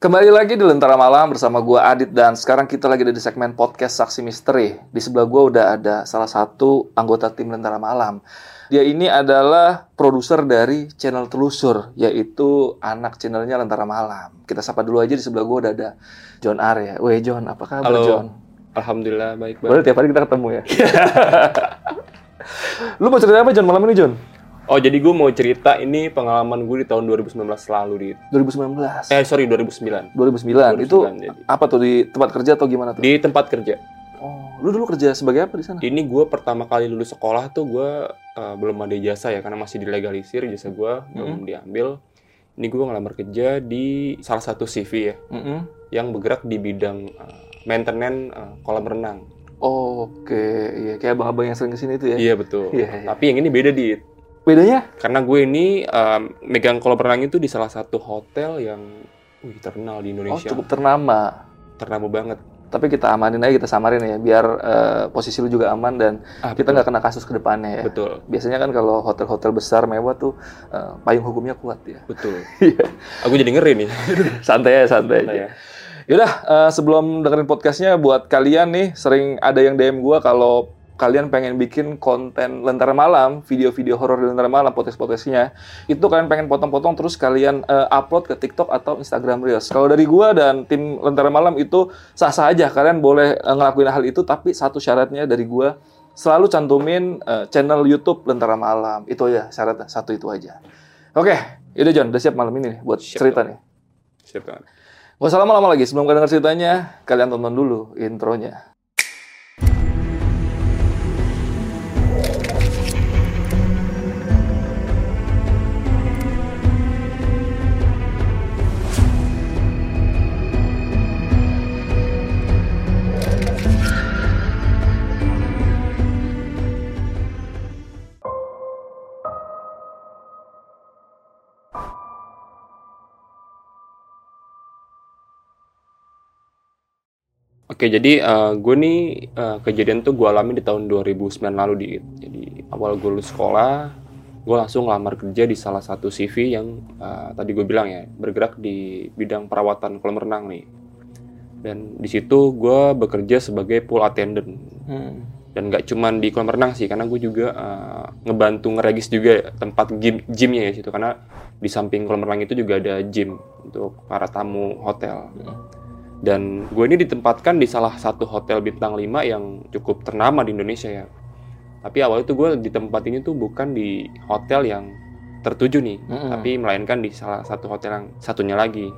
Kembali lagi di Lentera Malam bersama gua Adit dan sekarang kita lagi ada di segmen podcast Saksi Misteri. Di sebelah gua udah ada salah satu anggota tim Lentera Malam. Dia ini adalah produser dari channel Telusur, yaitu anak channelnya Lentera Malam. Kita sapa dulu aja di sebelah gua udah ada John Arya. Weh John, apa kabar Halo. John? Alhamdulillah baik Boleh tiap hari kita ketemu ya. Lu mau cerita apa John malam ini John? Oh jadi gue mau cerita ini pengalaman gue di tahun 2019 lalu di 2019. eh sorry 2009 2009. Itu 2009, jadi. apa tuh di tempat kerja atau gimana tuh? di tempat kerja. Oh, lu dulu kerja sebagai apa di sana? Ini gue pertama kali lulus sekolah tuh gue eh, belum ada ijazah ya karena masih dilegalisir ijazah gue belum diambil. Ini gue ngelamar kerja di salah satu CV ya Mm-mm. yang bergerak di bidang eh, maintenance eh, kolam renang. Oke, iya kayak abang-abang yang sering ke sini itu ya. Iya betul. Iya, iya. Tapi yang ini beda di Bedanya? karena gue ini em, megang kolam renang itu di salah satu hotel yang wih, terkenal Oh, di Indonesia. cukup ternama. Ternama banget. Tapi kita amanin aja, kita samarin ya, biar eh, posisi lu juga aman dan Ah, kita nggak kena kasus ke depannya ya. Betul, Biasanya kan kalau hotel-hotel besar mewah tuh eh, payung hukumnya kuat ya. betul. Iya. Aku jadi ngeri nih. santai ya, santai Santai aja. ya. Yaudah, eh, sebelum dengerin podcastnya, buat kalian nih sering ada yang DM gua kalau kalian pengen bikin konten Lentera Malam, video-video horor di Lentera Malam, podcast-podcastnya, itu kalian pengen potong-potong terus kalian eh, upload ke TikTok atau Instagram Reels. Kalau dari gua dan tim Lentera Malam itu sah-sah aja, kalian boleh eh, ngelakuin hal itu, tapi satu syaratnya dari gua selalu cantumin eh, channel YouTube Lentera Malam. Itu aja syaratnya, satu itu aja. Oke, yaudah John, udah siap malam ini nih buat Siap, cerita nih. Siap banget. Gak usah lama-lama lagi, sebelum kalian denger ceritanya, kalian tonton dulu intronya. Oke, jadi eh, gue nih eh, kejadian tuh gue alami di tahun 2009 lalu di. Jadi awal gue lulus sekolah, gue langsung ngelamar kerja di salah satu CV yang eh, tadi gue bilang ya bergerak di bidang perawatan kolam renang nih. Dan di situ gue bekerja sebagai pool attendant. Dan nggak cuman di kolam renang sih, karena gue juga eh, ngebantu ngeregis juga tempat gym gymnya ya situ. Karena di samping kolam renang itu juga ada gym untuk para tamu hotel. Dan gue ini ditempatkan di salah satu hotel bintang 5 yang cukup ternama di Indonesia ya. Tapi awal itu gue di tempat ini tuh bukan di hotel yang tertuju nih, Mm-mm. tapi melainkan di salah satu hotel yang satunya lagi.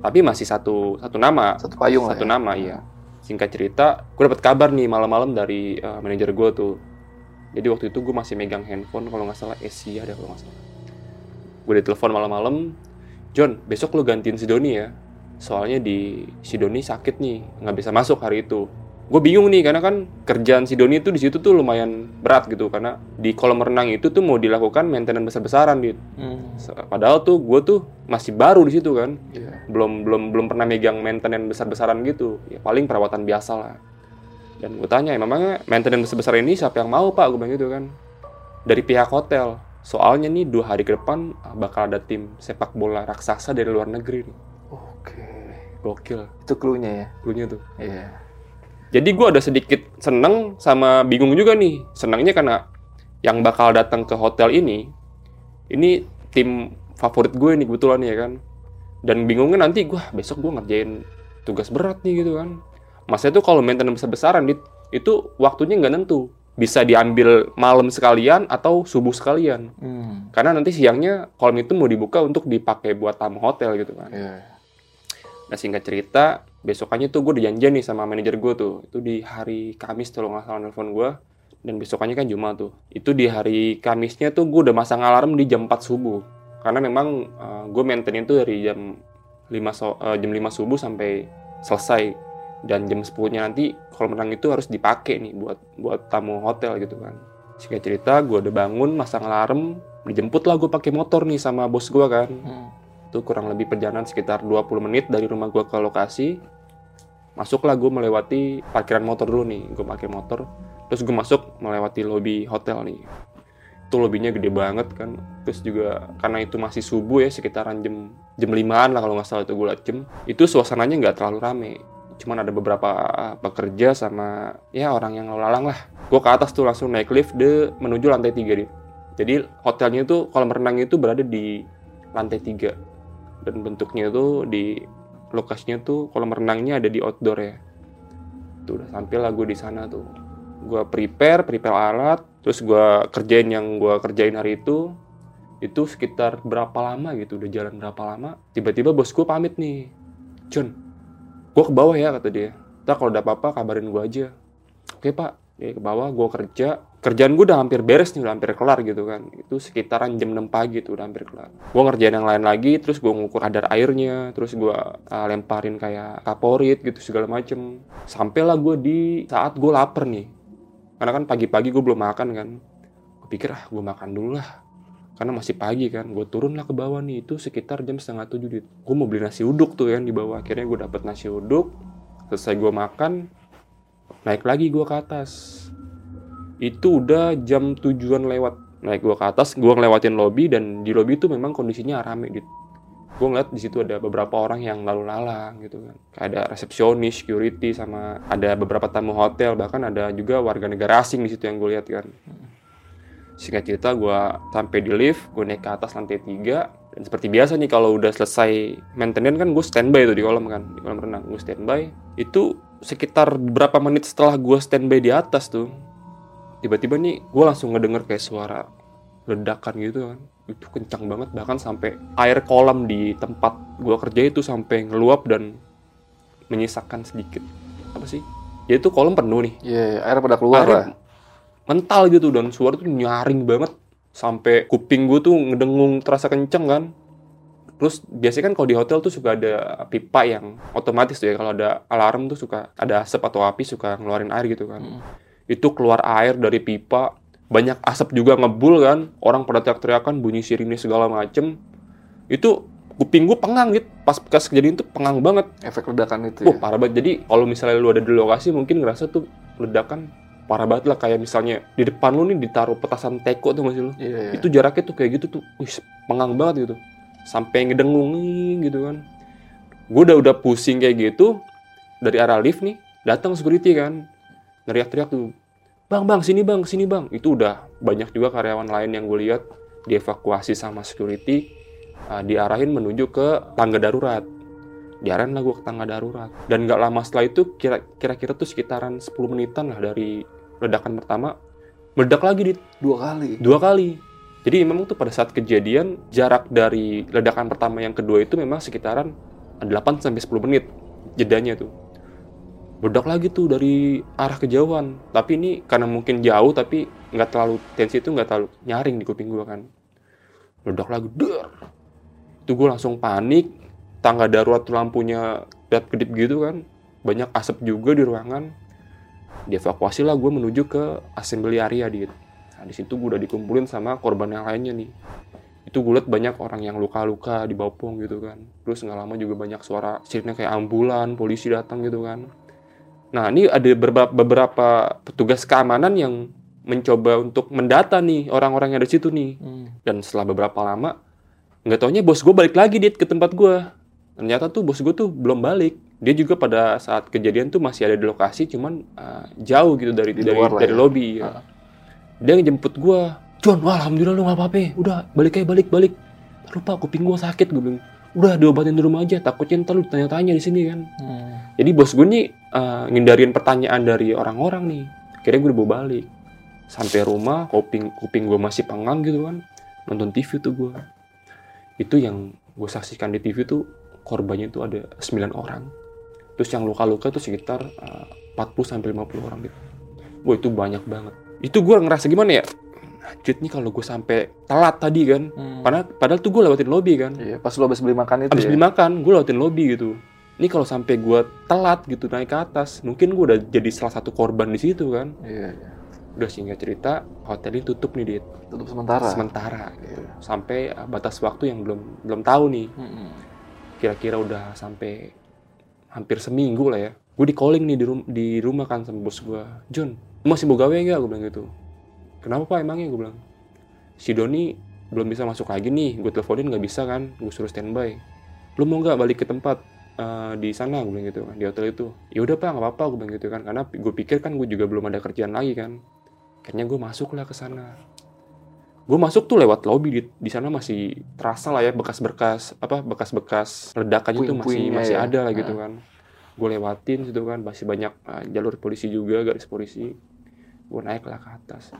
Tapi masih satu satu nama, Satu payung satu ya. nama iya. Singkat cerita, gue dapat kabar nih malam-malam dari eh, manajer gue tuh. Jadi waktu itu gue masih megang handphone kalau nggak salah Asia ada kalau nggak salah. Gue ditelepon malam-malam, John, besok lu gantiin si Doni ya. Soalnya di si Doni sakit nih, nggak bisa masuk hari itu. Gue bingung nih karena kan kerjaan si Doni itu di situ tuh lumayan berat gitu karena di kolam renang itu tuh mau dilakukan maintenance besar-besaran gitu. Hmm, Padahal tuh gue tuh masih baru di situ kan. Iya. belum belum belum pernah megang maintenance besar-besaran gitu. Ya paling perawatan biasa lah. Dan gue tanya memangnya maintenance besar ini siapa yang mau pak? Gue bilang gitu kan. Dari pihak hotel. Soalnya nih dua hari ke depan bakal ada tim sepak bola raksasa dari luar negeri nih Oke. gokil Itu clue-nya ya. dulunya tuh Iya. jadi gue ada sedikit seneng sama bingung juga nih senangnya karena yang bakal datang ke hotel ini ini tim favorit gue nih kebetulan ya kan dan bingungnya nanti gue besok gue ngerjain tugas berat nih gitu kan maksudnya tuh kalau maintenance besar-besaran itu waktunya nggak nentu bisa diambil malam sekalian atau subuh sekalian Hmm. karena nanti siangnya kolam itu mau dibuka untuk dipakai buat tamu hotel gitu kan Iya. Nah singkat cerita, besokannya tuh gue udah nih sama manajer gue tuh. Itu di hari Kamis lo nggak salah nelfon gue. Dan besokannya kan Jumat tuh. Itu di hari Kamisnya tuh gue udah masang alarm di jam 4 subuh. Karena memang gue maintain itu dari jam 5, so, eh, jam 5 subuh sampai selesai. Dan jam 10-nya nanti kolam renang itu harus dipakai nih buat buat tamu hotel gitu kan. Singkat cerita, gue udah bangun, masang alarm, dijemput lah gue pakai motor nih sama bos gue kan Hmm. Itu kurang lebih perjalanan sekitar 20 menit dari rumah gua ke lokasi. Masuklah gue melewati parkiran motor dulu nih gue pakai motor. Terus gue masuk melewati lobi hotel nih. Itu lobbynya gede banget kan. Terus juga karena itu masih subuh ya sekitaran jam jam limaan lah kalau nggak salah itu gue liat jam. Itu suasananya nggak terlalu rame. Cuman ada beberapa pekerja sama ya orang yang lalang lah. Gue ke atas tuh langsung naik lift de menuju lantai tiga nih. Jadi hotelnya itu kolam renang itu berada di lantai tiga dan bentuknya itu di lokasinya tuh kolam renangnya ada di outdoor ya. Tuh udah sampai lah gue di sana tuh. Gue prepare prepare alat terus gue kerjain yang gue kerjain hari itu itu sekitar berapa lama gitu udah jalan berapa lama tiba-tiba bos gue pamit nih. John gue ke bawah ya kata dia. Ntar kalau ada apa-apa kabarin gue aja. Oke pak. Dia ke bawah gue kerja kerjaan gue udah hampir beres nih udah hampir kelar gitu kan. Itu sekitaran jam 6 pagi tuh udah hampir kelar. Gue ngerjain yang lain lagi terus gue ngukur kadar airnya terus gue uh, lemparin kayak kaporit gitu segala macem. Sampailah gue di saat gue lapar nih. Karena kan pagi-pagi gue belum makan kan. Gue pikir ah gue makan dulu lah. Karena masih pagi kan gue turun lah ke bawah nih. Itu sekitar jam setengah tujuh dit gue mau beli nasi uduk tuh kan di bawah. Akhirnya gue dapet nasi uduk selesai gue makan naik lagi gue ke atas itu udah jam tujuan lewat. Naik gue ke atas gue ngelewatin lobby dan di lobby itu memang kondisinya rame gitu gue ngeliat di situ ada beberapa orang yang lalu lalang gitu kan. Ada resepsionis security sama ada beberapa tamu hotel bahkan ada juga warga negara asing di situ yang gue lihat kan. Singkat cerita gue sampai di lift gue naik ke atas lantai tiga dan seperti biasa nih kalau udah selesai maintenance kan gue standby tuh di kolam kan di kolam renang. Gue standby. Itu sekitar beberapa menit setelah gue standby di atas tuh tiba-tiba nih gue langsung ngedenger kayak suara ledakan gitu kan. Itu kencang banget bahkan sampai air kolam di tempat gue kerja itu sampai ngeluap dan menyisakan sedikit. Apa sih? Ya itu kolam penuh nih. Iya, iya, air pada keluar Air lah. mental gitu dan suara tuh nyaring banget. Sampai kuping gue tuh ngedengung terasa kenceng kan. Terus biasanya kan kalau di hotel tuh suka ada pipa yang otomatis tuh ya. Kalau ada alarm tuh suka ada asap atau api suka ngeluarin air gitu kan. Mm. Itu keluar air dari pipa banyak asap juga ngebul kan orang pada teriak-teriakan bunyi sirine segala macem itu kuping gue pengang gitu pas pas kejadian tuh pengang banget Efek ledakan itu Wah ya. parah banget. Jadi kalau misalnya lu ada di lokasi mungkin ngerasa tuh ledakan parah banget lah kayak misalnya di depan lu nih ditaruh petasan teko tuh masih lu. Iya, iya. Itu jaraknya tuh kayak gitu tuh. Wih, pengang banget gitu. Sampai ngedengung gitu kan. Gue udah udah pusing kayak gitu dari arah lift nih, datang security kan. Teriak-teriak tuh. Bang, bang, sini bang, sini bang. Itu udah banyak juga karyawan lain yang gue lihat dievakuasi sama security uh, diarahin menuju ke tangga darurat diarahin lah gue ke tangga darurat dan nggak lama setelah itu kira- kira-kira tuh sekitaran 10 menitan lah dari ledakan pertama meledak lagi di Dua kali. dua kali jadi memang tuh pada saat kejadian jarak dari ledakan pertama yang kedua itu memang sekitaran 8 sampai 10 menit jedanya tuh meledak lagi tuh dari arah kejauhan. Tapi ini karena mungkin jauh tapi nggak terlalu tensi itu nggak terlalu nyaring di kuping gue kan. Meledak lagi der. Itu gue langsung panik. Tangga darurat lampunya dat kedip gitu kan. Banyak asap juga di ruangan. Dievakuasi lah gue menuju ke assembly area di nah, di situ gue udah dikumpulin sama korban yang lainnya nih. Itu gue liat banyak orang yang luka-luka di Bapong gitu kan. Terus nggak lama juga banyak suara sirine kayak ambulan polisi datang gitu kan nah ini ada beberapa, beberapa petugas keamanan yang mencoba untuk mendata nih orang-orang yang ada di situ nih Hmm. dan setelah beberapa lama nggak taunya bos gue balik lagi dit ke tempat gue ternyata tuh bos gue tuh belum balik dia juga pada saat kejadian tuh masih ada di lokasi cuman uh, jauh gitu dari Di dari, lah dari ya. lobby ya. Ah. dia ngejemput gue John alhamdulillah lu nggak apa-apa udah balik aja balik balik lupa kuping gue sakit gue bilang udah diobatin di rumah aja takutnya ntar lu tanya-tanya di sini kan. Hmm. jadi bos gue nih uh, ngindarin pertanyaan dari orang-orang nih. Akhirnya gue dibawa balik. Sampai rumah kuping kuping gue masih pengang gitu kan. Nonton TV tuh gue. Itu yang gue saksikan di TV tuh korbannya itu ada 9 orang. Terus yang luka-luka tuh sekitar uh, 40 sampai 50 orang gitu. Wah itu banyak banget. Itu gue ngerasa gimana ya Anjir nih kalau gue sampai telat tadi kan Hmm. padahal, padahal tuh gue lewatin lobby kan Iya, pas lu habis beli makan itu Abis ya. beli makan, gue lewatin lobby gitu. Ini kalau sampai gue telat gitu naik ke atas, mungkin gue udah jadi salah satu korban di situ kan. Iya, iya. Udah singkat cerita, hotel ini tutup nih dit, Tutup sementara. sementara. Iya. Sampai uh, batas waktu yang belum belum tahu nih. Hmm. Kira-kira udah sampai hampir seminggu lah ya. Gue di calling nih di, rum- di rumah kan sama bos gue. John, masih mau gawe nggak? Gue bilang gitu. Kenapa pak emangnya? Gue bilang. si Doni belum bisa masuk lagi nih. Gue teleponin nggak bisa kan? Gue suruh standby. Lu mau nggak balik ke tempat eh, di sana? Gue bilang gitu kan di hotel itu. Ya udah pak nggak apa-apa gue bilang gitu kan karena gue pikir kan gue juga belum ada kerjaan lagi kan. Akhirnya gue masuk lah ke sana. Gue masuk tuh lewat lobby. Di di sana masih terasa lah ya bekas-bekas apa bekas-bekas ledakannya tuh masih masih ya. ada lah gitu Nah. kan. Gue lewatin situ kan masih banyak uh, jalur polisi juga garis polisi. Gue naik lah ke atas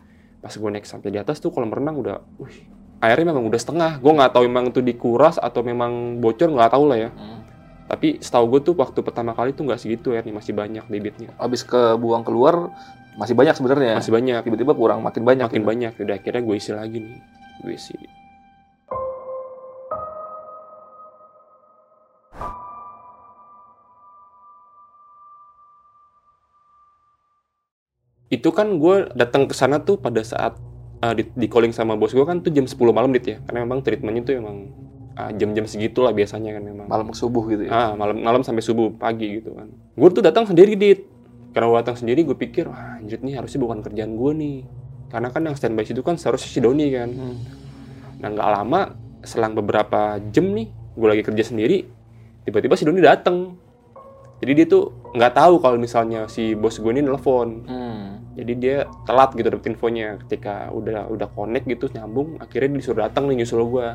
pas gue naik sampai di atas tuh kolam renang udah wih airnya memang udah setengah gue nggak tahu memang itu dikuras atau memang bocor nggak tahu lah ya tapi setahu gue tuh waktu pertama kali tuh nggak segitu ya nih masih banyak debitnya Habis kebuang keluar masih banyak sebenarnya. masih banyak Tiba-tiba kurang makin banyak. makin gitu. banyak udah akhirnya gue isi lagi nih gue isi itu kan gue datang ke sana tuh pada saat uh, di, di calling sama bos gue kan tuh jam 10 malam dit ya. Karena memang treatmentnya tuh emang uh, jam-jam segitulah biasanya kan memang. Malam ke subuh gitu ya. ah malam malam sampai subuh pagi gitu kan. Gue tuh datang sendiri dit. Karena gue datang sendiri gue pikir wah anjir nih harusnya bukan kerjaan gue nih. Karena kan yang standby situ kan seharusnya si Doni kan. Hmm. nah nggak lama selang beberapa jam nih gue lagi kerja sendiri tiba-tiba si Doni datang. Jadi dia tuh nggak tahu kalau misalnya si bos gue ini nelfon. Hmm. Jadi dia telat gitu dapet infonya. Ketika udah udah connect gitu nyambung akhirnya disuruh datang nih nyusul gue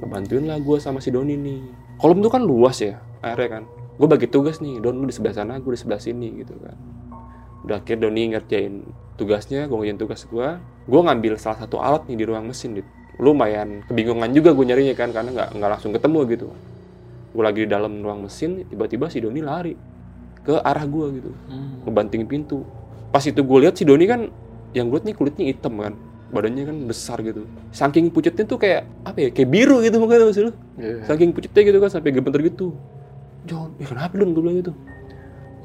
ngebantuin lah gue sama si Doni nih. Kolom tuh kan luas ya akhirnya kan. Gue bagi tugas nih Don lu di sebelah sana gue di sebelah sini gitu kan. Udah akhir Doni ngerjain tugasnya gue ngerjain tugas gue gue ngambil salah satu alat nih di ruang mesin dit. Lumayan kebingungan juga gue nyarinya kan karena nggak nggak langsung ketemu gitu. Gue lagi di dalam ruang mesin tiba-tiba si Doni lari ke arah gue gitu. Hmm. ngebanting pintu. Pas itu gue lihat si Doni kan yang gue liat nih kulitnya hitam kan. Badannya kan besar gitu. Saking pucetnya tuh kayak apa ya? Kayak biru gitu mukanya maksud lu. Iya. Saking pucetnya gitu kan sampai gemeter gitu. John, ya kenapa Don? Gue bilang gitu.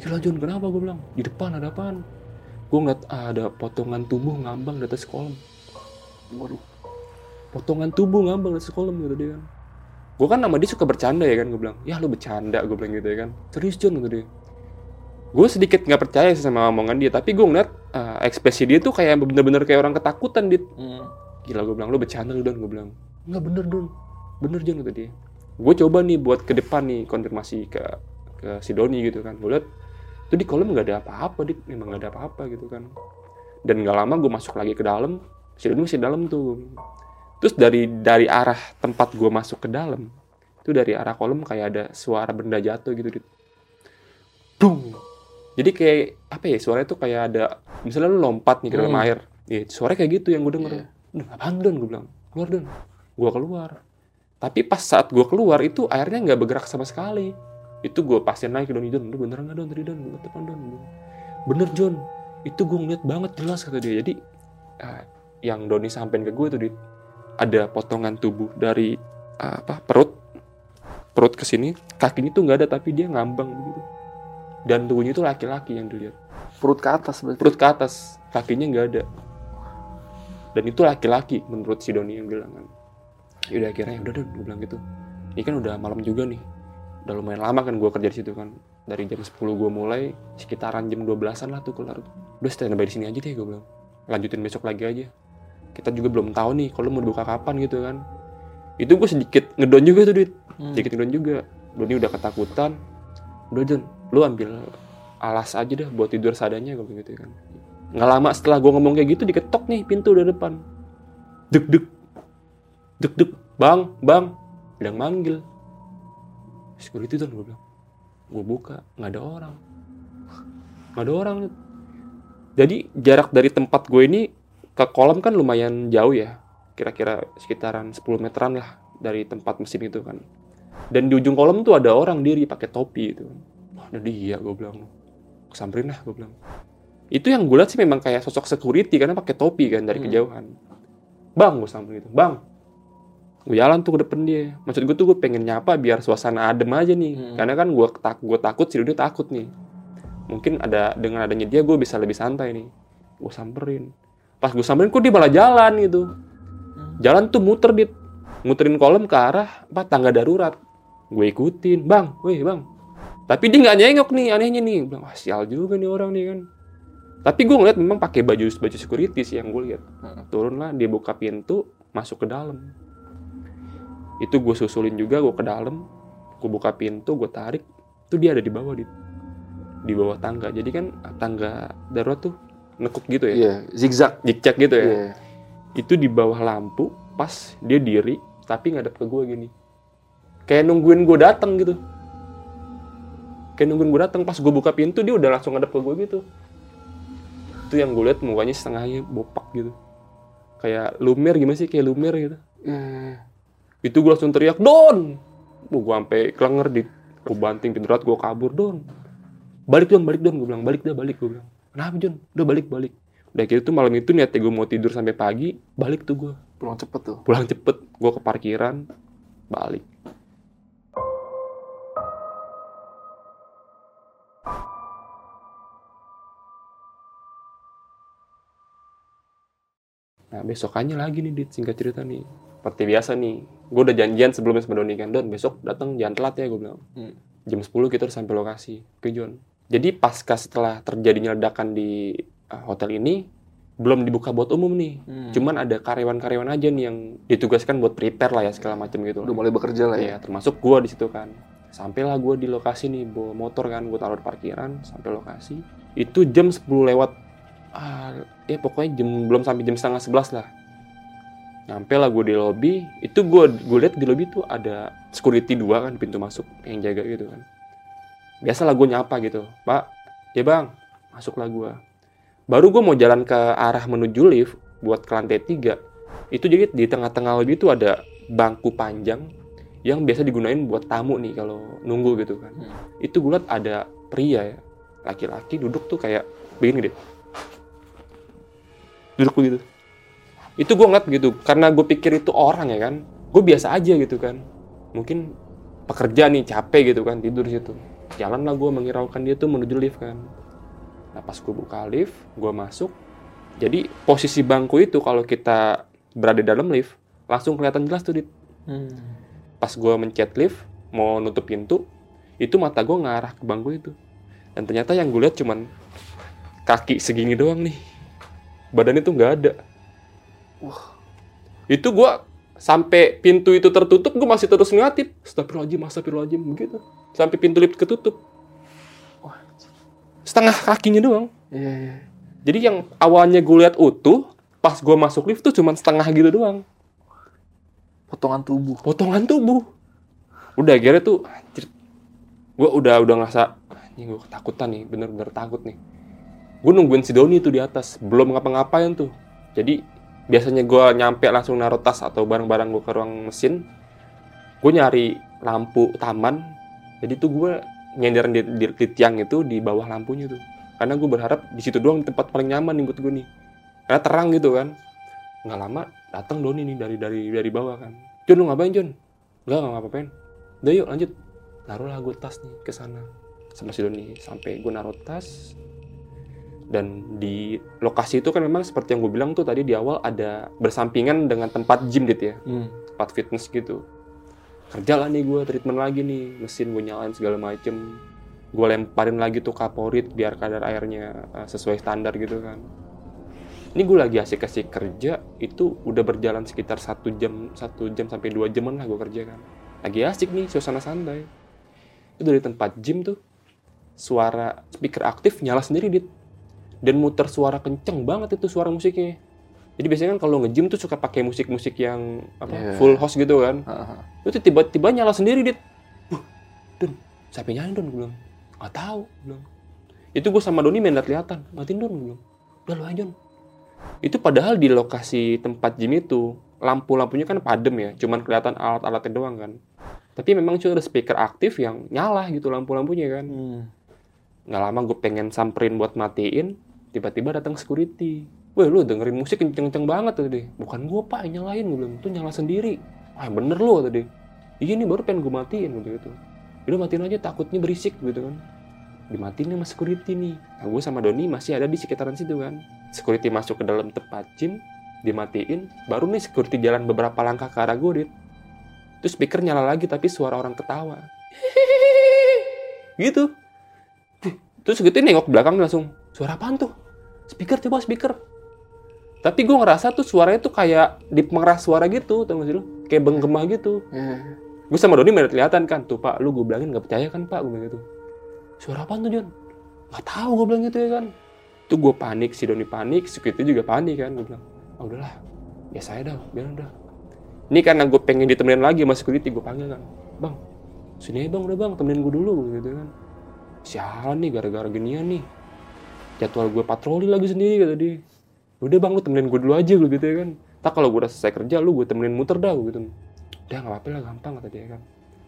Gila John, kenapa gue bilang? Di depan ada apaan? Gue ngeliat ah, ada potongan tubuh ngambang di atas kolam. Waduh. Potongan tubuh ngambang di atas kolam gitu dia kan. Gue kan sama dia suka bercanda ya kan. Gue bilang, ya lu bercanda gue bilang gitu ya kan. Serius John gitu dia gue sedikit nggak percaya sih sama omongan dia tapi gue ngeliat uh, ekspresi dia tuh kayak bener-bener kayak orang ketakutan dit. Hmm. gila gue bilang lu bercanda lu don gue bilang. Nggak bener don. Bener Jon kata dia. Gue coba nih buat ke depan nih konfirmasi ke ke si Doni gitu kan. Gue liat itu di kolam nggak ada apa-apa dit. Memang nggak ada apa-apa gitu kan. Dan nggak lama gue masuk lagi ke dalam si Doni masih dalam tuh. Terus dari dari arah tempat gue masuk ke dalam itu dari arah kolam kayak ada suara benda jatuh gitu dit. Dung. Jadi kayak apa ya suaranya tuh kayak ada misalnya lu lompat nih ke dalam Hmm. air ya suara kayak gitu yang gue denger Iya. Duh, apaan Don? Gue bilang, keluar Don. Gue keluar. Tapi pas saat gue keluar itu airnya nggak bergerak sama sekali. Itu gue pastiin lagi ke Doni Don. Lu beneran nggak Don tadi Don? Gue telepon Don. Bener John. Itu gue ngeliat banget jelas kata dia. Jadi eh, yang Doni sampein ke gue tuh di ada potongan tubuh dari eh, apa perut perut ke sini kakinya tuh nggak ada tapi dia ngambang begitu dan tubuhnya itu laki-laki yang dilihat. Perut ke atas berarti. perut ke atas kakinya nggak ada. Dan itu laki-laki menurut si Doni yang bilang kan. Yaudah akhirnya udah dong gue bilang gitu. Ini kan udah malam juga nih. Udah lumayan lama kan gue kerja di situ kan. Dari jam 10 gue mulai sekitaran jam 12an lah tuh kelar. Udah standby di sini aja deh gue bilang. Lanjutin besok lagi aja. Kita juga belum tahu nih kalau mau buka kapan gitu kan. Itu gue sedikit ngedon juga tuh duit Hmm. sedikit ngedon juga. Doni udah ketakutan. Udah lu ambil alas aja deh buat tidur seadanya gue gitu kan. Nggak lama setelah gue ngomong kayak gitu diketok nih pintu dari depan. Deg deg. Deg deg. Bang bang. Bilang manggil. Security tuh gue bilang gue buka nggak ada orang. Nggak ada orang. Jadi jarak dari tempat gue ini ke kolam kan lumayan jauh ya. Kira-kira sekitaran 10 meteran lah dari tempat mesin itu kan. Dan di ujung kolam tuh ada orang diri pakai topi itu wah ada dia gue bilang. Kesamperin lah gue bilang. Itu yang gue lihat sih memang kayak sosok security karena pakai topi kan dari Hmm. kejauhan. Bang gue samperin gitu bang gue jalan tuh ke depan dia. Maksud gue tuh gue pengen nyapa biar suasana adem aja nih. Hmm. karena kan gue tak gue takut si dia takut nih. Mungkin ada dengan adanya dia gue bisa lebih santai nih. Gue samperin. Pas gue samperin kok dia malah jalan gitu. Jalan tuh muter dit. Muterin kolam ke arah apa tangga darurat. Gue ikutin. Bang weh bang tapi dia nggak nyengok nih anehnya nih bilang wah sial juga nih orang nih kan Tapi gue ngeliat memang pakai baju baju security sih yang gue lihat. Heeh. Turun lah, dia buka pintu, masuk ke dalam. Itu gue susulin juga, gue ke dalam, gue buka pintu, gue tarik, tuh dia ada di bawah di di bawah tangga. Jadi kan tangga darurat tuh nekuk gitu ya, Iya, zigzag. zigzag gitu ya. Iya. Itu di bawah lampu, pas dia diri, tapi ngadep ke gue gini. Kayak nungguin gue datang gitu. Kayak nungguin gue datang pas gue buka pintu dia udah langsung ngadep ke gue gitu. Itu yang gue lihat mukanya setengahnya bopak gitu. Kayak lumer gimana sih kayak lumer gitu. Iya. Itu gue langsung teriak, "Don!" Gue sampai kelenger di gue banting pintu darurat, gue kabur, "Don!" Balik dong, balik dong, gue bilang, balik dah, balik, gue bilang. Kenapa, Jon? Udah balik, balik. Udah gitu tuh malam itu niatnya gue mau tidur sampai pagi, balik tuh gue Pulang cepet tuh. pulang cepet gue ke parkiran balik nah besokannya lagi nih dit singkat cerita nih seperti biasa nih gue udah janjian sebelumnya sama Doni kan Don besok datang jangan telat ya gue bilang Hmm. jam 10 kita harus sampai lokasi ke John jadi pasca setelah terjadinya ledakan di uh, hotel ini belum dibuka buat umum nih Hmm. Cuman ada karyawan-karyawan aja nih yang ditugaskan buat prepare lah ya segala macam gitu. Udah mulai bekerja lah ya. Iya, termasuk gua di situ kan. Sampailah gua di lokasi nih bawa motor kan, gua taruh di parkiran sampai lokasi. Itu jam 10 lewat ah, ya pokoknya jam belum sampai jam setengah 11 lah. Nyampe lah gue di lobby, itu gue gue lihat di lobby tuh ada security dua kan pintu masuk yang jaga gitu kan. Biasalah gue nyapa gitu, Pak, ya bang, masuklah gue. Baru gue mau jalan ke arah menuju lift buat ke lantai 3. Itu jadi di tengah-tengah lobby itu ada bangku panjang yang biasa digunain buat tamu nih kalau nunggu gitu kan. Hmm. Itu gue liat ada pria ya, laki-laki duduk tuh kayak begini deh. Duduk begitu. Itu gue ngeliat gitu, karena gue pikir itu orang ya kan. Gue biasa aja gitu kan. Mungkin pekerja nih capek gitu kan tidur situ. Jalan lah gue menghiraukan dia tuh menuju lift kan. Nah pas gue buka lift, gue masuk. Jadi posisi bangku itu kalau kita berada dalam lift, langsung kelihatan jelas tuh Dit. Hmm. Pas gue mencet lift, mau nutup pintu, itu mata gue ngarah ke bangku itu. Dan ternyata yang gue lihat cuman kaki segini doang nih. Badannya tuh nggak ada. Wah. Itu gue sampai pintu itu tertutup, gue masih terus ngeliatin. Astagfirullahaladzim, astagfirullahaladzim, begitu. Sampai pintu lift ketutup. Wah. Setengah kakinya doang. Iya, iya. Jadi yang awalnya gue lihat utuh, pas gue masuk lift tuh cuman setengah gitu doang. Potongan tubuh. Potongan tubuh. Udah akhirnya tuh, anjir. Gue udah udah ngerasa, ini gue ketakutan nih, bener-bener takut nih. Gue nungguin si Doni tuh di atas, belum ngapa-ngapain tuh. Jadi biasanya gue nyampe langsung naruh tas atau barang-barang gue ke ruang mesin. Gue nyari lampu taman. Jadi tuh gue nyenderan di, di, di tiang itu di bawah lampunya tuh. Karena gue berharap di situ doang tempat paling nyaman nih buat gue nih. Karena terang gitu kan. Nggak lama datang Doni nih dari dari dari bawah kan. Jon lu ngapain Jon? Enggak nggak ngapain. Udah yuk lanjut. Naruhlah gue tas nih ke sana sama si Doni sampai gue naruh tas dan di lokasi itu kan memang seperti yang gue bilang tuh tadi di awal ada bersampingan dengan tempat gym dit ya. Hmm. tempat fitness gitu. Kerja lah nih gue treatment lagi nih mesin gue nyalain segala macem. Gue lemparin lagi tuh kaporit biar kadar airnya uh, sesuai standar gitu kan. Ini gue lagi asik-asik kerja itu udah berjalan sekitar satu jam satu jam sampai dua jaman lah gue kerja kan. Lagi asik nih suasana santai. Itu dari tempat gym tuh suara speaker aktif nyala sendiri dit dan muter suara kenceng banget itu suara musiknya. Jadi biasanya kan kalau nge-gym tuh suka pakai musik-musik yang apa Iya. full house gitu kan. Haha. itu tiba-tiba nyala sendiri dit. Wah, Don siapa nyalain Don gue bilang nggak tahu. Gue bilang itu gue sama Doni main lihat-lihatan matiin Don gue bilang. Udah lu aja Don itu padahal di lokasi tempat gym itu lampu-lampunya kan padem ya cuman kelihatan alat-alatnya doang kan. Tapi memang cuma ada speaker aktif yang nyala gitu lampu-lampunya kan. Hmm. nggak lama gue pengen samperin buat matiin tiba-tiba datang security. Weh lu dengerin musik kenceng-kenceng banget tadi bukan gue pak yang nyalain gue bilang tuh nyala sendiri. Wah bener lu tadi iya nih baru pengen gue matiin gitu. Gitu udah matiin aja takutnya berisik gitu kan. Dimatiin sama security nih. Nah gue sama Doni masih ada di sekitaran situ kan. Security masuk ke dalam tempat gym dimatiin baru nih security jalan beberapa langkah ke arah gue dit. Terus speaker nyala lagi tapi suara orang ketawa. Gitu. Terus gitu nengok belakang langsung suara apaan tuh? Speaker coba speaker. Tapi gue ngerasa tuh suaranya tuh kayak di pengeras suara gitu tau gak sih lu? Kayak benggema gitu. Iya. gue sama Doni mana kelihatan kan. Tuh pak lu gue bilangin nggak percaya kan pak? Gue bilang gitu. Suara apa tuh John nggak tahu gue bilang gitu ya kan. Tuh gue panik si Doni panik security juga panik kan gue bilang ah udahlah biasa aja dah biar udah ini karena gue pengen ditemenin lagi sama security gue panggil kan. Bang sini bang udah bang temenin gue dulu gitu kan. Sialan nih gara-gara ginian nih jadwal gue patroli lagi sendiri kata dia. Udah bang lu temenin gue dulu aja lu gitu ya kan. Tak kalau gue udah selesai kerja lu gue temenin muter dah gua gitu. Udah nggak apa-apa lah gampang kata dia kan.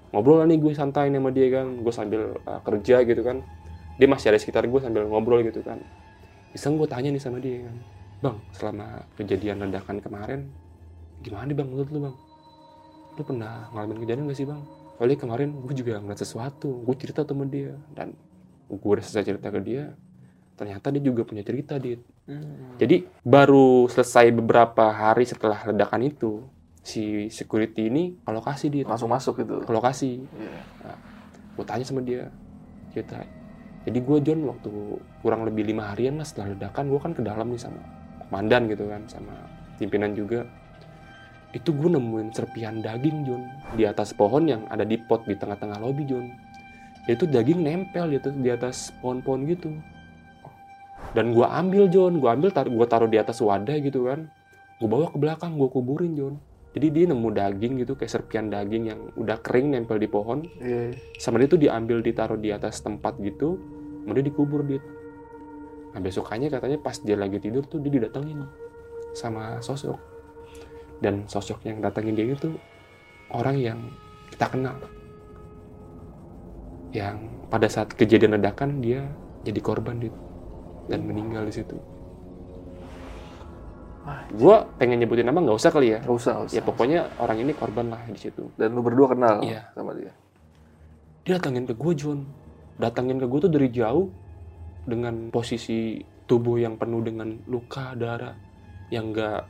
Ngobrol lah nih gue santai sama dia kan. Gue sambil uh, kerja gitu kan. Dia masih ada sekitar gue sambil ngobrol gitu kan. Iseng gue tanya nih sama dia kan. Bang selama kejadian ledakan kemarin gimana nih bang menurut lu bang? Lu pernah ngalamin kejadian gak sih bang? Soalnya kemarin gue juga ngeliat sesuatu gue cerita sama dia dan gue udah selesai cerita ke dia ternyata dia juga punya cerita dit Hmm. jadi baru selesai beberapa hari setelah ledakan itu si security ini ke lokasi dia langsung masuk gitu. ke lokasi Iya. gue tanya sama dia cerita jadi gue John waktu kurang lebih lima harian lah setelah ledakan gue kan ke dalam nih sama komandan gitu kan sama pimpinan juga itu gue nemuin serpihan daging John di atas pohon yang ada di pot di tengah-tengah lobi John itu daging nempel atas, di atas pohon-pohon gitu dan gue ambil John. Gue ambil tar gue taruh di atas wadah gitu kan. Gue bawa ke belakang gue kuburin John. Jadi dia nemu daging gitu kayak serpihan daging yang udah kering nempel di pohon. Iya. sama dia tuh diambil ditaruh di atas tempat gitu kemudian dikubur dia nah besokannya katanya pas dia lagi tidur tuh dia didatengin sama sosok. Dan sosok yang datangin dia itu orang yang kita kenal. Yang pada saat kejadian ledakan dia jadi korban dia dan meninggal di situ. Gue pengen nyebutin nama nggak usah kali ya. Nggak usah, nggak usah. ya pokoknya orang ini korban lah di situ. Dan lu berdua kenal Iya. sama dia. dia datangin ke gue John datangin ke gue tuh dari jauh dengan posisi tubuh yang penuh dengan luka darah yang enggak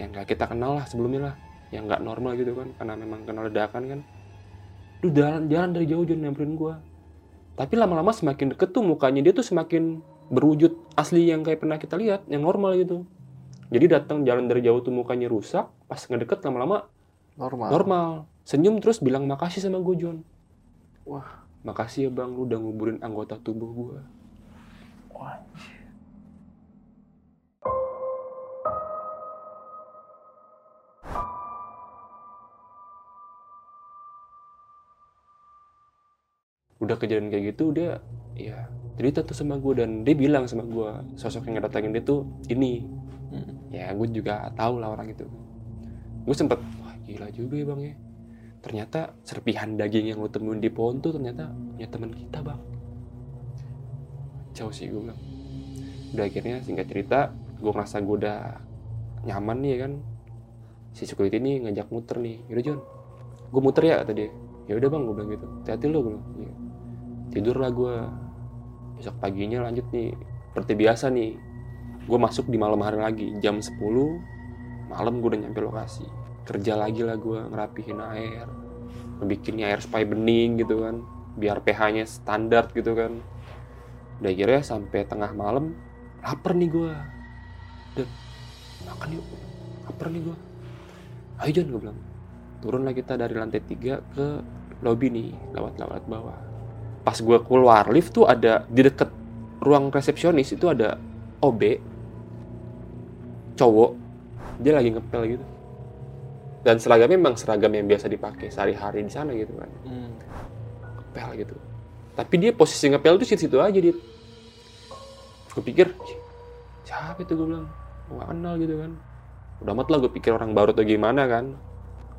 yang nggak kita kenal lah sebelumnya lah. Yang nggak normal gitu kan karena memang kena ledakan kan. Lu jalan jalan dari jauh John nyamperin gue tapi lama-lama semakin deket tuh mukanya. Dia tuh semakin berwujud asli yang kayak pernah kita lihat yang normal gitu jadi datang jalan dari jauh tuh mukanya rusak pas ngedeket lama-lama Normal. normal senyum terus bilang makasih sama gue John Wah. makasih ya bang lu udah nguburin anggota tubuh gue Wah. udah kejadian kayak gitu dia ya cerita tuh sama gue dan dia bilang sama gue sosok yang ngedatangin dia tuh ini. Hmm. ya gue juga tahu lah orang itu. Gue sempet wah gila juga ya bang ya. Ternyata serpihan daging yang lu temuin di pohon tuh ternyata punya teman kita bang. Jauh sih gue bilang. Udah akhirnya singkat cerita gue ngerasa gue udah nyaman nih ya kan. Si security ini ngajak muter nih. Yaudah John gue muter ya kata dia. Ya udah bang gue bilang gitu. Hati-hati lo gue bilang. "Iya." tidurlah gue besok paginya lanjut nih. Seperti biasa nih gue masuk di malam hari lagi jam 10 malam gue udah nyampe lokasi. Kerja lagi lah gue ngerapihin air. Bikin air supaya bening gitu kan. Biar pH-nya standar gitu kan. Udah akhirnya sampai tengah malam lapar nih gue dan makan yuk. Lapar nih gue ayo John gue bilang. Turunlah kita dari lantai 3 ke lobby nih lewat-lewat bawah pas gue keluar lift tuh ada di deket ruang resepsionis itu ada OB cowok. Dia lagi ngepel gitu. Dan seragamnya memang seragam yang biasa dipakai sehari-hari di sana gitu kan. Hmm. ngepel gitu. Tapi dia posisi ngepel tuh situ-situ aja dia gue pikir "Ih, siapa itu? Gue bilang gue kenal gitu kan. Udah amat lah gue pikir orang baru atau gimana kan.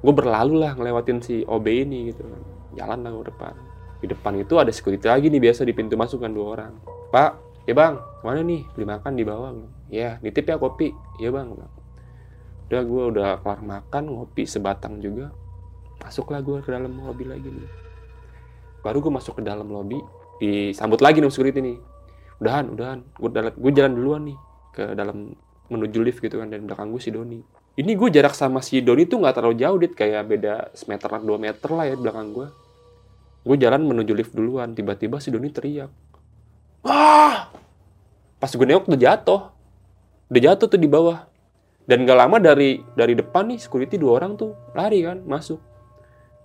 Gue berlalu lah ngelewatin si OB ini gitu kan. Jalan lah ke depan di depan itu ada security lagi nih biasa di pintu masuk kan dua orang. Pak ya bang ke mana nih? Beli makan di bawah. Ya nitip ya kopi. Ya bang udah gue udah kelar makan ngopi sebatang juga. Masuklah gue ke dalam lobby lagi nih. Baru gue masuk ke dalam lobby disambut lagi nih security nih. Udahan udahan. Gue gue jalan duluan nih ke dalam menuju lift gitu kan dan belakang gue si Doni. Ini gue jarak sama si Doni tuh nggak terlalu jauh dit. Kayak beda semeter dua meter lah ya di belakang gue gue jalan menuju lift duluan tiba-tiba si Doni teriak. Wah! Pas gue nengok udah jatuh. Udah jatuh tuh di bawah. Dan gak lama dari dari depan nih security dua orang tuh lari kan masuk.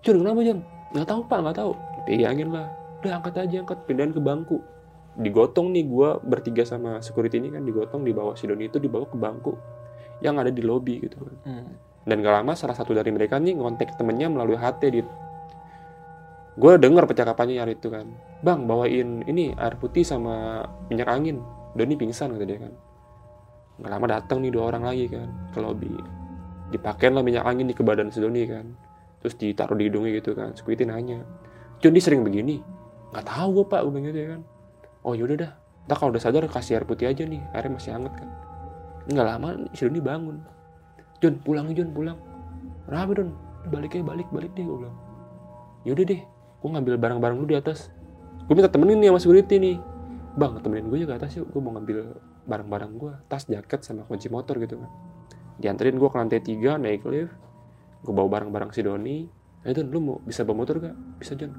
Jun kenapa Jun? Nggak tahu pak nggak tahu. Pegangin lah. Udah angkat aja angkat. Pindahin ke bangku. Digotong nih gua bertiga sama security ini kan digotong di bawah si Doni itu dibawa ke bangku. Yang ada di lobi gitu kan. Hmm. dan gak lama salah satu dari mereka nih ngontek temennya melalui HT di gue denger percakapannya hari itu kan. Bang bawain ini air putih sama minyak angin. Doni pingsan kata dia kan. Gak lama datang nih dua orang lagi kan. Ke lobby dipakein lah minyak angin di ke badan si Doni kan. Terus ditaruh di hidungnya gitu kan. Security nanya John sering begini. Nggak tahu gue pak gue gitu ya kan. Oh yaudah dah. Ntar kalau udah sadar kasih air putih aja nih. Airnya masih hangat kan. Nggak lama si Doni bangun. John pulang John pulang. Kenapa Don balik aja balik balik deh gue bilang. Yaudah deh gue ngambil barang-barang lu di atas. Gue minta temenin nih sama security nih. Bang temenin gue juga ke atas yuk. Gue mau ngambil barang-barang gue tas jaket sama kunci motor gitu kan. Dianterin gue ke lantai tiga naik lift. Gue bawa barang-barang si Doni. Eh Don lu mau bisa bawa motor gak? Bisa John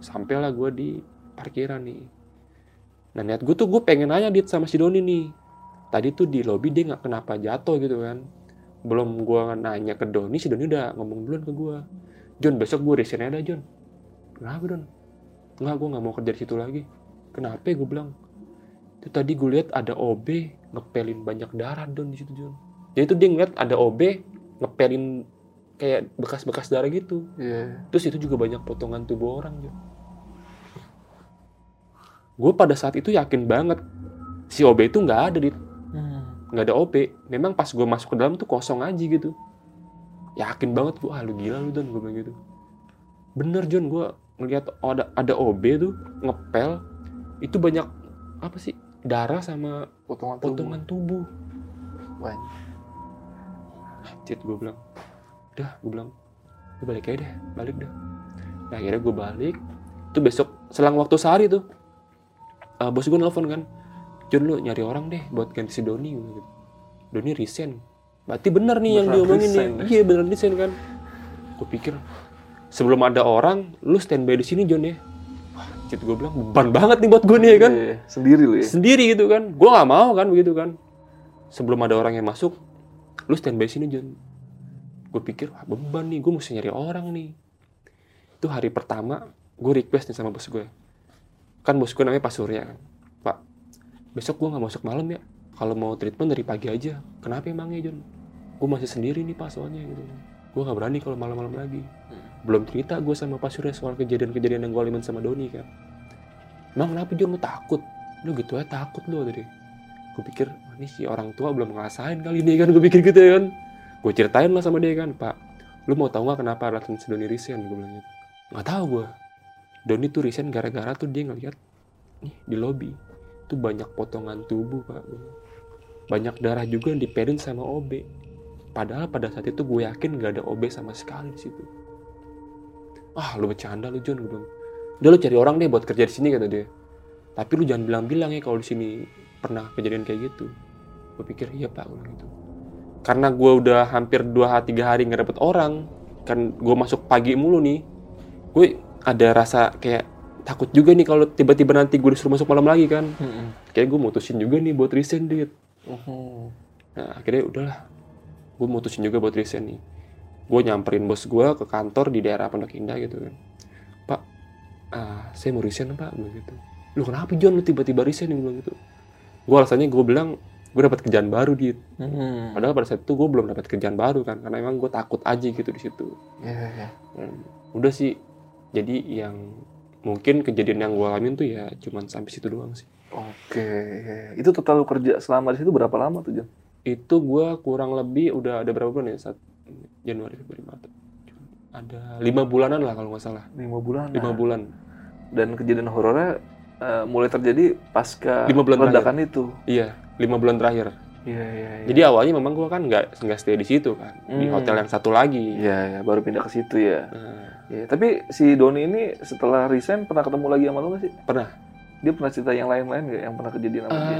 sampailah gue di parkiran nih. Nah niat gue tuh gue pengen nanya dit sama si Doni nih. Tadi tuh di lobby dia nggak kenapa jatuh gitu kan. Belum gue nanya ke Doni si Doni udah ngomong duluan ke gue John besok gue resign aja John kenapa Don? Nggak gue nggak mau kerja di situ lagi. Kenapa gue bilang? Itu tadi gue lihat ada OB ngepelin banyak darah Don di situ John jadi itu dia ngeliat ada OB ngepelin kayak bekas-bekas darah gitu. Iya. terus itu juga banyak potongan tubuh orang John gue pada saat itu yakin banget si OB itu nggak ada di Hmm. nggak ada OB memang pas gue masuk ke dalam tuh kosong aja gitu. Yakin banget gue ah lu gila lu Don gue bilang gitu. Bener John gue ngeliat ada ada OB tuh ngepel itu banyak apa sih darah sama Potongan tubuh. potongan tubuh Banyak. Cit gue bilang udah gue bilang gue balik aja deh balik dah nah, akhirnya gue balik itu besok selang waktu sehari tuh eh, bos gue nelfon kan John lu nyari orang deh buat ganti si Doni gitu. Doni resign berarti bener nih yang Beneran diomongin nih ya? iya bener resign kan gue pikir sebelum ada orang lu standby di sini John ya. Wah Cit gue bilang beban banget nih buat gue nih ya kan? Iya, Sendiri lu ya. sendiri gitu kan. Gue nggak mau kan begitu kan. Sebelum ada orang yang masuk lu standby sini John. Gue pikir wah beban nih gue mesti nyari orang nih. Itu hari pertama gue request nih sama bos gue kan bos gue namanya Pak Surya kan. Pak besok gue nggak masuk malam ya. Kalau mau treatment dari pagi aja. Kenapa emangnya John? Gue masih sendiri nih Pak soalnya gitu gue nggak berani kalau malam-malam lagi. Belum cerita gue sama Pak Surya soal kejadian-kejadian yang gue alamin sama Doni kan emang kenapa John lu takut? Lu gitu aja takut lu tadi. Gue pikir "Wah, ini si orang tua belum ngerasain kali ini kan. Gue pikir gitu ya kan. Gue ceritain lah sama dia kan. Pak lu mau tahu nggak kenapa alasan si Doni resign? Gue bilang gitu. Nggak tahu gue Doni tuh resign gara-gara tuh dia ngeliat nih di lobby tuh banyak potongan tubuh pak. Banyak darah juga yang dipelin sama OB padahal pada saat itu gue yakin gak ada OB sama sekali di situ. Ah lu bercanda lu John gue bilang. Udah lu cari orang deh buat kerja di sini kata dia. Tapi lu jangan bilang-bilang ya kalau di sini pernah kejadian kayak gitu. Gue pikir iya pak gue gitu. Karena gue udah hampir 2 tiga hari nggak dapet orang kan gue masuk pagi mulu nih gue ada rasa kayak takut juga nih kalau tiba-tiba nanti gue disuruh masuk malam lagi kan. Hmm. kayak gue mutusin juga nih buat resign dit. Hmm. nah akhirnya udahlah gue mutusin juga buat resign nih. Gue nyamperin bos gue ke kantor di daerah Pondok Indah gitu kan. Pak ah, saya mau resign pak gue gitu. Lu kenapa John lu tiba-tiba resign gue bilang gitu. Gue alasannya gue bilang gue dapat kerjaan baru dit. Hmm. padahal pada saat itu gue belum dapat kerjaan baru kan karena emang gue takut aja gitu di situ. Iya, iya. Hmm, udah sih. Jadi yang mungkin kejadian yang gue alamin tuh ya cuman sampai situ doang sih. Oke, iya, iya. itu total lu kerja selama di situ berapa lama tuh, Jon? Itu gue kurang lebih udah ada berapa bulan ya saat Januari Februari Maret ada lima bulanan lah kalau nggak salah Lima bulan. lima bulan Dan kejadian horornya eh, mulai terjadi pasca Lima bulan ledakan itu. iya lima bulan terakhir Iya, iya, iya. jadi awalnya memang gue kan nggak nggak stay di situ kan di Hmm. hotel yang satu lagi Iya, iya, baru pindah ke situ ya. Nah, Iya, tapi si Doni ini setelah resign pernah ketemu lagi sama lu nggak sih? pernah Dia pernah cerita yang lain-lain nggak yang pernah kejadian sama dia?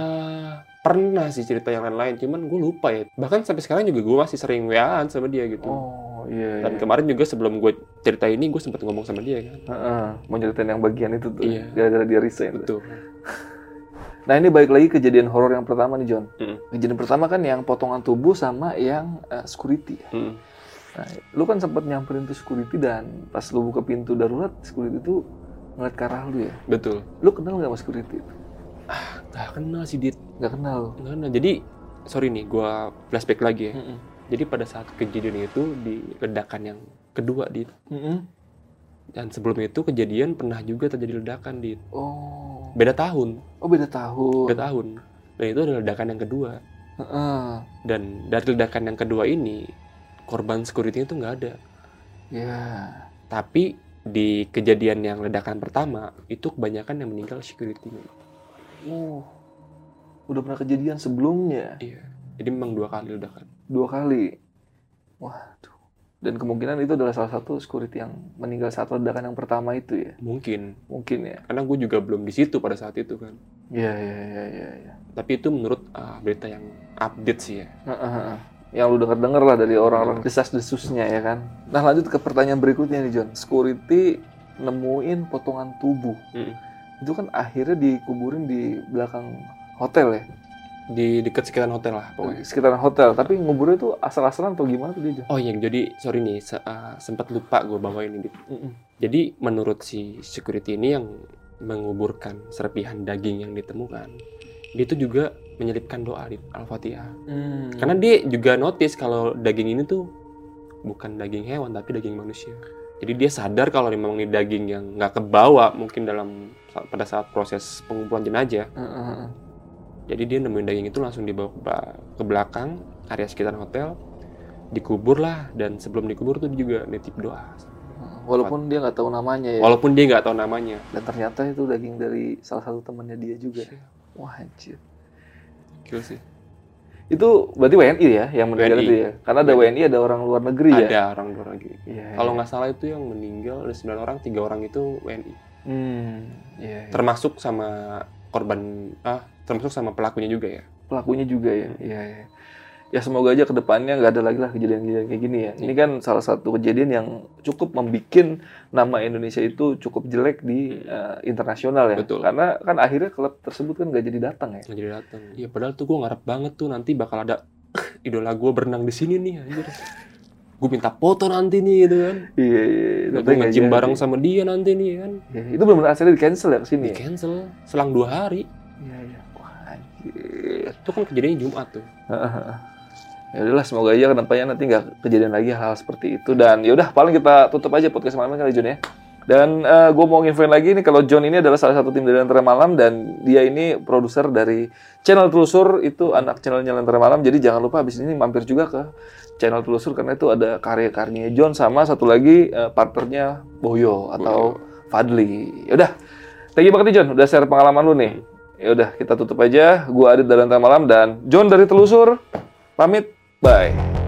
Pernah sih cerita yang lain-lain cuman gue lupa ya bahkan sampai sekarang juga gue masih sering waan sama dia gitu Oh, iya. dan iya. kemarin juga sebelum gue cerita ini gue sempat ngomong sama dia kan Heeh, mau nyeritain yang bagian itu tuh, Iya. gara-gara dia resign. tuh. betul Nah ini balik lagi kejadian horor yang pertama nih John. Mm. Kejadian pertama kan yang potongan tubuh sama yang eh, security. Mm. Nah, lu kan sempat nyamperin tuh security dan pas lu buka pintu darurat, security itu ngeliat ke arah lu ya. Betul. Lu kenal nggak sama security itu? Gak kenal sih Dit. Nggak kenal. Nggak kenal. Jadi sorry nih, gua flashback lagi ya. Mm-mm. Jadi pada saat kejadian itu di ledakan yang kedua Dit. Mm-mm. Dan sebelum itu kejadian pernah juga terjadi ledakan Dit. Oh, Beda tahun, oh beda tahun. beda tahun. Dan itu adalah ledakan yang kedua. Heeh. Dan dari ledakan yang kedua ini korban security itu nggak ada. Ya. Tapi di kejadian yang ledakan pertama itu kebanyakan yang meninggal security. Oh, udah pernah kejadian sebelumnya Iya. Jadi memang dua kali ledakan. dua kali. Waduh. Dan kemungkinan itu adalah salah satu security yang meninggal saat ledakan yang pertama itu ya. Mungkin Mungkin ya. karena gue juga belum di situ pada saat itu kan. Iya iya iya iya. Ya. Tapi itu menurut uh, berita yang update sih ya. Heeh. Yang lu denger-denger lah dari orang-orang desas-desusnya ya kan. Nah lanjut ke pertanyaan berikutnya nih John. Security nemuin potongan tubuh. Mm. Itu kan akhirnya dikuburin di belakang hotel ya. Di dekat sekitaran hotel lah pokoknya. Sekitaran hotel. Tapi nguburnya tuh asal-asalan atau gimana tuh dia? Oh iya, jadi sorry nih, se- uh, sempat lupa gue bawa ini. Dit. Mm-mm. Jadi menurut si security ini yang menguburkan serpihan daging yang ditemukan, dia itu juga menyelipkan doa di Al-Fatihah. Hmm. Karena dia juga notice kalau daging ini tuh bukan daging hewan tapi daging manusia. Jadi dia sadar kalau memang ini daging yang nggak kebawa mungkin dalam pada saat proses pengumpulan jenazah. Heeh. Jadi dia nemuin daging itu langsung dibawa ke, belakang area sekitar hotel, dikubur lah dan sebelum dikubur tuh dia juga nitip doa. Walaupun dia nggak tahu namanya ya. Walaupun dia nggak tahu namanya. Dan ternyata itu daging dari salah satu temannya dia juga. Wah anjir. Gila sih. Itu berarti WNI ya yang meninggal WNI. itu ya? Karena ada WNI ada orang luar negeri ya? Ada orang luar lagi. Iya. Kalau iya. nggak salah itu yang meninggal ada 9 orang, tiga orang itu WNI. Hmm. Iya. iya. Termasuk sama korban ah termasuk sama pelakunya juga ya. Pelakunya juga ya. Iya. iya. Ya semoga aja ke depannya nggak ada lagi lah kejadian-kejadian kayak gini ya. Ini kan salah satu kejadian yang cukup membuat nama Indonesia itu cukup jelek di eh, internasional ya. Betul. Karena kan akhirnya klub tersebut kan nggak jadi datang ya. Nggak jadi datang. Iya padahal tuh gue ngarep banget tuh nanti bakal ada idola gue berenang di sini nih anjir. Gue minta foto nanti nih gitu kan. Iya iya. iya. Gue jadi. bareng sama dia nanti nih kan. Ya, itu benar-benar asalnya di cancel ya ke sini. Di ya? cancel selang dua hari. Iya iya. Wah anjir. Itu kan kejadiannya Jumat tuh. ya udahlah semoga aja ke depannya nanti nggak kejadian lagi hal seperti itu dan ya udah paling kita tutup aja podcast malam ini kali John ya. Dan gue mau nginfoin lagi nih kalau John ini adalah salah satu tim dari Lentera Malam dan dia ini produser dari channel Telusur itu anak channelnya Lentera Malam jadi jangan lupa habis ini mampir juga ke channel Telusur karena itu ada karya-karyanya John sama satu lagi eh, partnernya Boyo atau Fadli. Ya udah. Thank you banget nih John udah share pengalaman lu nih. Ya udah kita tutup aja. Gua Adit dari Lentera Malam dan John dari Telusur pamit. Bye.